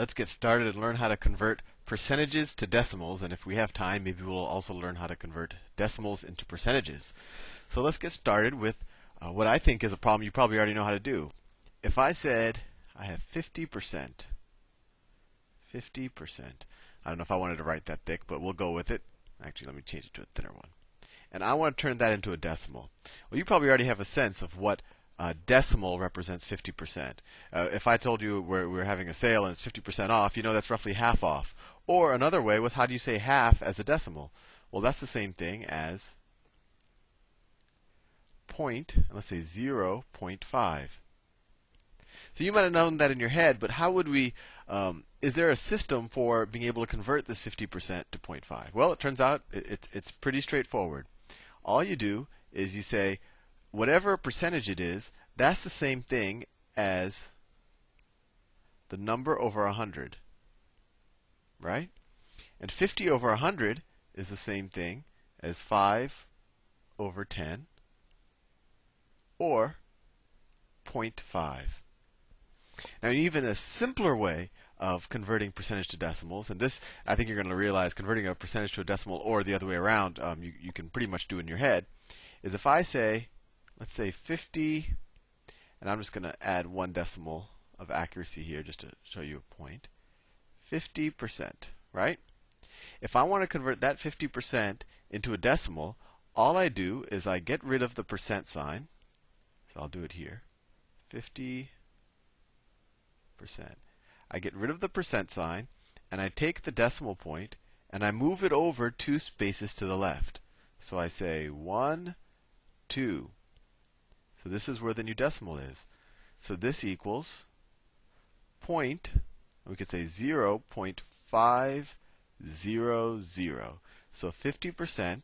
let's get started and learn how to convert percentages to decimals. And if we have time, maybe we'll also learn how to convert decimals into percentages. So let's get started with uh, what I think is a problem you probably already know how to do. If I said I have 50%, 50%, I don't know if I wanted to write that thick, but we'll go with it. Actually, let me change it to a thinner one. And I want to turn that into a decimal. Well, you probably already have a sense of what uh, decimal represents 50%. Uh, if I told you we're, we're having a sale and it's 50% off, you know that's roughly half off. Or another way with how do you say half as a decimal? Well, that's the same thing as point, let's say 0.5. So you might have known that in your head, but how would we? Um, is there a system for being able to convert this 50% to 0.5? Well, it turns out it's it's pretty straightforward. All you do is you say whatever percentage it is, that's the same thing as the number over 100. Right? And 50 over 100 is the same thing as 5 over 10 or 0.5. Now, even a simpler way of converting percentage to decimals, and this I think you're going to realize converting a percentage to a decimal or the other way around, um, you, you can pretty much do in your head, is if I say let's say 50, and I'm just going to add one decimal of accuracy here just to show you a point. 50%, right? If I want to convert that 50% into a decimal, all I do is I get rid of the percent sign. So I'll do it here. 50%. I get rid of the percent sign, and I take the decimal point, and I move it over two spaces to the left. So I say 1, 2. So this is where the new decimal is. So this equals point, we could say 0.500. So 50%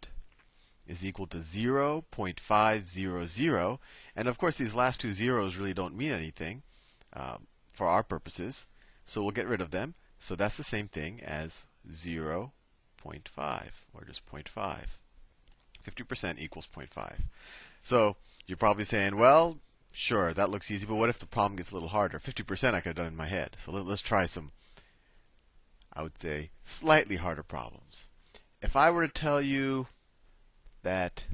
is equal to 0.500. And of course, these last two zeros really don't mean anything um, for our purposes. So we'll get rid of them. So that's the same thing as 0.5, or just 0.5. 50% equals 0.5. So you're probably saying, well, sure, that looks easy, but what if the problem gets a little harder? 50% I could have done in my head. So let, us try some, I would say, slightly harder problems. If I were to tell you that,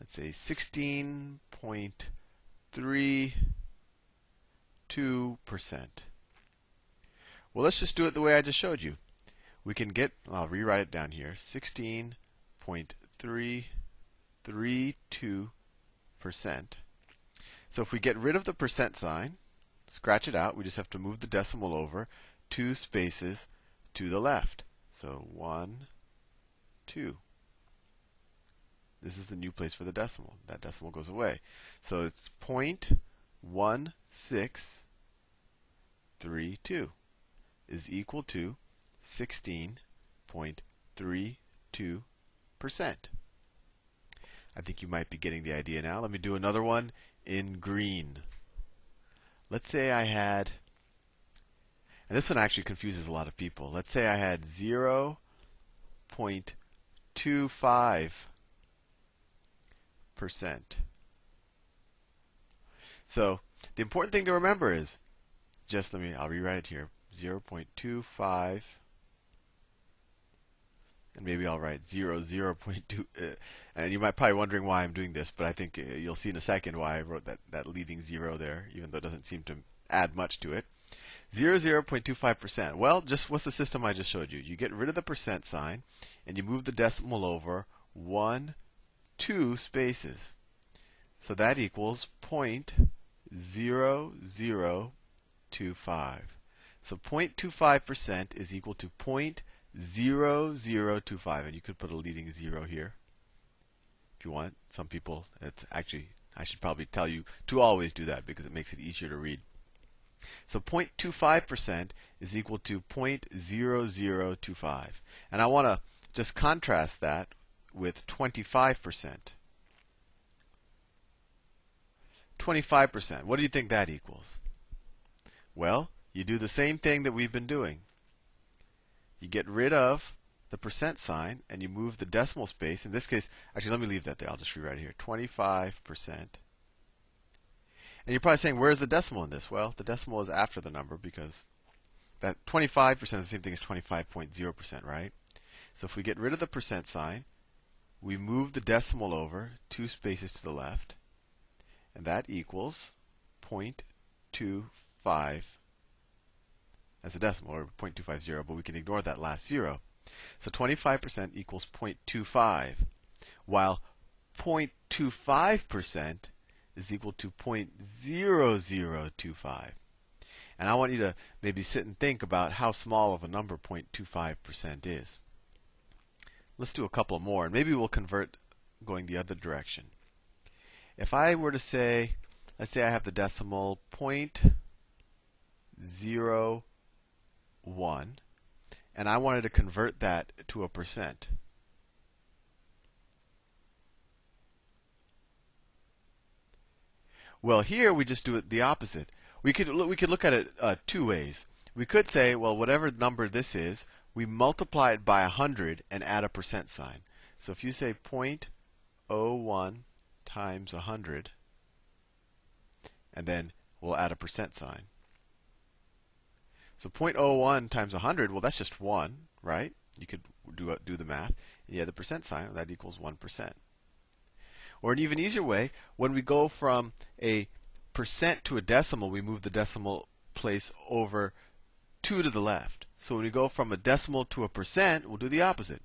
let's say, 16.32%. Well, let's just do it the way I just showed you. We can get, I'll rewrite it down here 16.332 percent. So if we get rid of the percent sign, scratch it out, we just have to move the decimal over two spaces to the left. So 1, 2. This is the new place for the decimal. That decimal goes away. So it's 0.1632 is equal to 16.32%. I think you might be getting the idea now. Let me do another one in green. Let's say I had, and this one actually confuses a lot of people. Let's say I had 0.25 percent. So the important thing to remember is, just let me, I'll rewrite it here. 0.25 and maybe I'll write 0, 0.2. Uh, and you might probably wondering why I'm doing this, but I think uh, you'll see in a second why I wrote that, that leading 0 there, even though it doesn't seem to add much to it. 0, 0.25%. Well, just what's the system I just showed you? You get rid of the percent sign, and you move the decimal over 1, 2 spaces. So that equals 0.0025. So 0.25% is equal to 0.0025. 0, 0, 2, 5. And you could put a leading 0 here if you want. Some people, it's actually, I should probably tell you to always do that because it makes it easier to read. So 0.25% is equal to 0.0025. And I want to just contrast that with 25%. 25%. What do you think that equals? Well, you do the same thing that we've been doing you get rid of the percent sign and you move the decimal space. In this case, actually, let me leave that there. I'll just rewrite it here 25%. And you're probably saying, where's the decimal in this? Well, the decimal is after the number because that 25% is the same thing as 25.0%, right? So if we get rid of the percent sign, we move the decimal over two spaces to the left, and that equals 0.25 as a decimal, or 0.250, but we can ignore that last zero. So 25% equals 0.25, while 0.25% is equal to 0.0025. And I want you to maybe sit and think about how small of a number 0.25% is. Let's do a couple more, and maybe we'll convert going the other direction. If I were to say, let's say I have the decimal 0.01, and I wanted to convert that to a percent. Well, here we just do it the opposite. We could we could look at it uh, two ways. We could say, well, whatever number this is, we multiply it by 100 and add a percent sign. So if you say 0.01 times 100, and then we'll add a percent sign. So 0.01 times 100, well, that's just 1, right? You could do, uh, do the math. And you have the percent sign, that equals 1%. Or an even easier way, when we go from a percent to a decimal, we move the decimal place over 2 to the left. So when we go from a decimal to a percent, we'll do the opposite.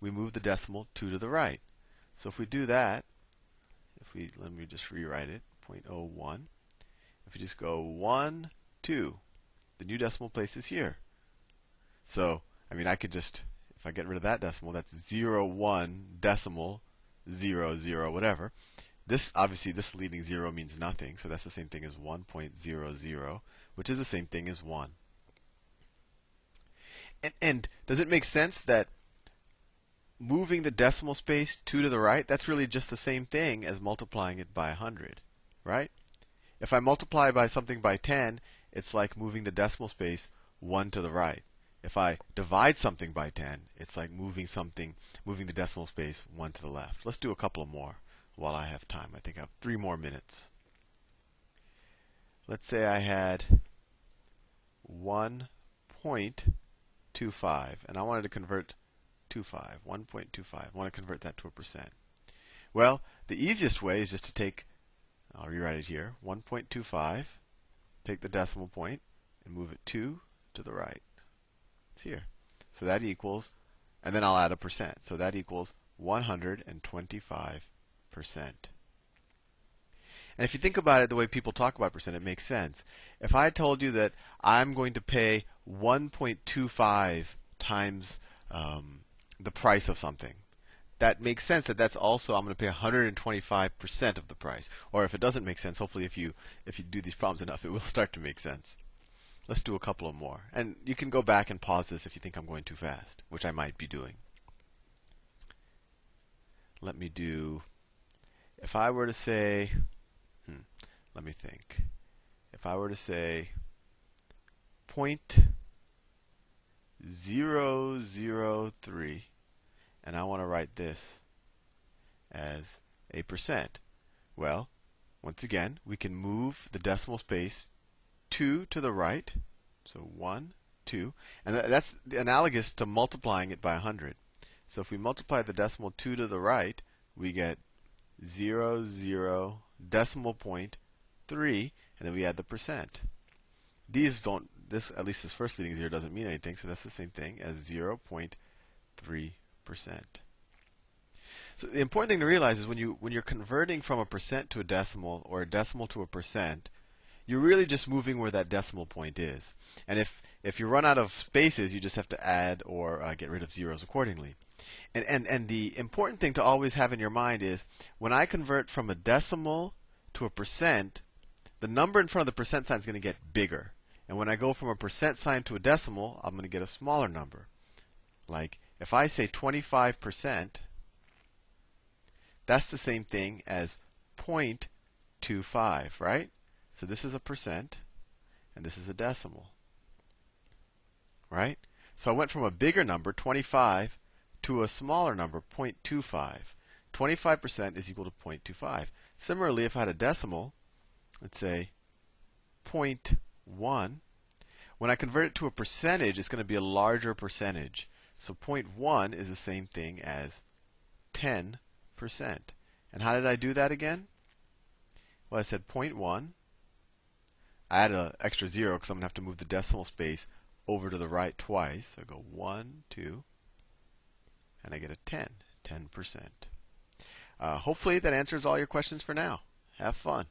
We move the decimal 2 to the right. So if we do that, if we let me just rewrite it, 0.01. If we just go 1, 2, the new decimal place is here. So, I mean, I could just, if I get rid of that decimal, that's 0, 1 decimal 0, 0, whatever. This obviously this leading zero means nothing, so that's the same thing as 1.00, which is the same thing as 1. And, and does it make sense that moving the decimal space 2 to the right, that's really just the same thing as multiplying it by 100, right? If I multiply by something by 10, it's like moving the decimal space 1 to the right. If I divide something by 10, it's like moving something, moving the decimal space 1 to the left. Let's do a couple of more while I have time. I think I have three more minutes. Let's say I had 1.25 and I wanted to convert 25, 1.25. I want to convert that to a percent. Well, the easiest way is just to take, I'll rewrite it here, 1.25, take the decimal point and move it 2 to the right. It's here. So that equals, and then I'll add a percent. So that equals 125 percent. And if you think about it the way people talk about percent, it makes sense. If I told you that I'm going to pay 1.25 times um, the price of something, that makes sense that that's also I'm going to pay 125% of the price. Or if it doesn't make sense, hopefully if you if you do these problems enough, it will start to make sense. Let's do a couple of more. And you can go back and pause this if you think I'm going too fast, which I might be doing. Let me do if I were to say, hmm, let me think. If I were to say point zero zero three, and I want to write this as a percent, well, once again, we can move the decimal space two to the right, so one, two, and that's analogous to multiplying it by 100. So if we multiply the decimal two to the right, we get zero zero decimal point three, and then we add the percent. These don't. This at least this first leading zero doesn't mean anything, so that's the same thing as zero point three percent. So the important thing to realize is when you when you're converting from a percent to a decimal or a decimal to a percent, you're really just moving where that decimal point is. And if if you run out of spaces, you just have to add or uh, get rid of zeros accordingly. And, and, and the important thing to always have in your mind is when I convert from a decimal to a percent, the number in front of the percent sign is going to get bigger. And when I go from a percent sign to a decimal, I'm going to get a smaller number. Like if I say 25%, that's the same thing as 0.25, right? So this is a percent, and this is a decimal. Right? So I went from a bigger number, 25, to a smaller number, 0.25. 25% is equal to 0.25. Similarly, if I had a decimal, let's say 0.1, When I convert it to a percentage, it's going to be a larger percentage. So 0.1 is the same thing as 10%. And how did I do that again? Well, I said 0.1. I add an extra zero because I'm going to have to move the decimal space over to the right twice. So I go 1, 2, and I get a 10, 10%. Uh, hopefully that answers all your questions for now. Have fun.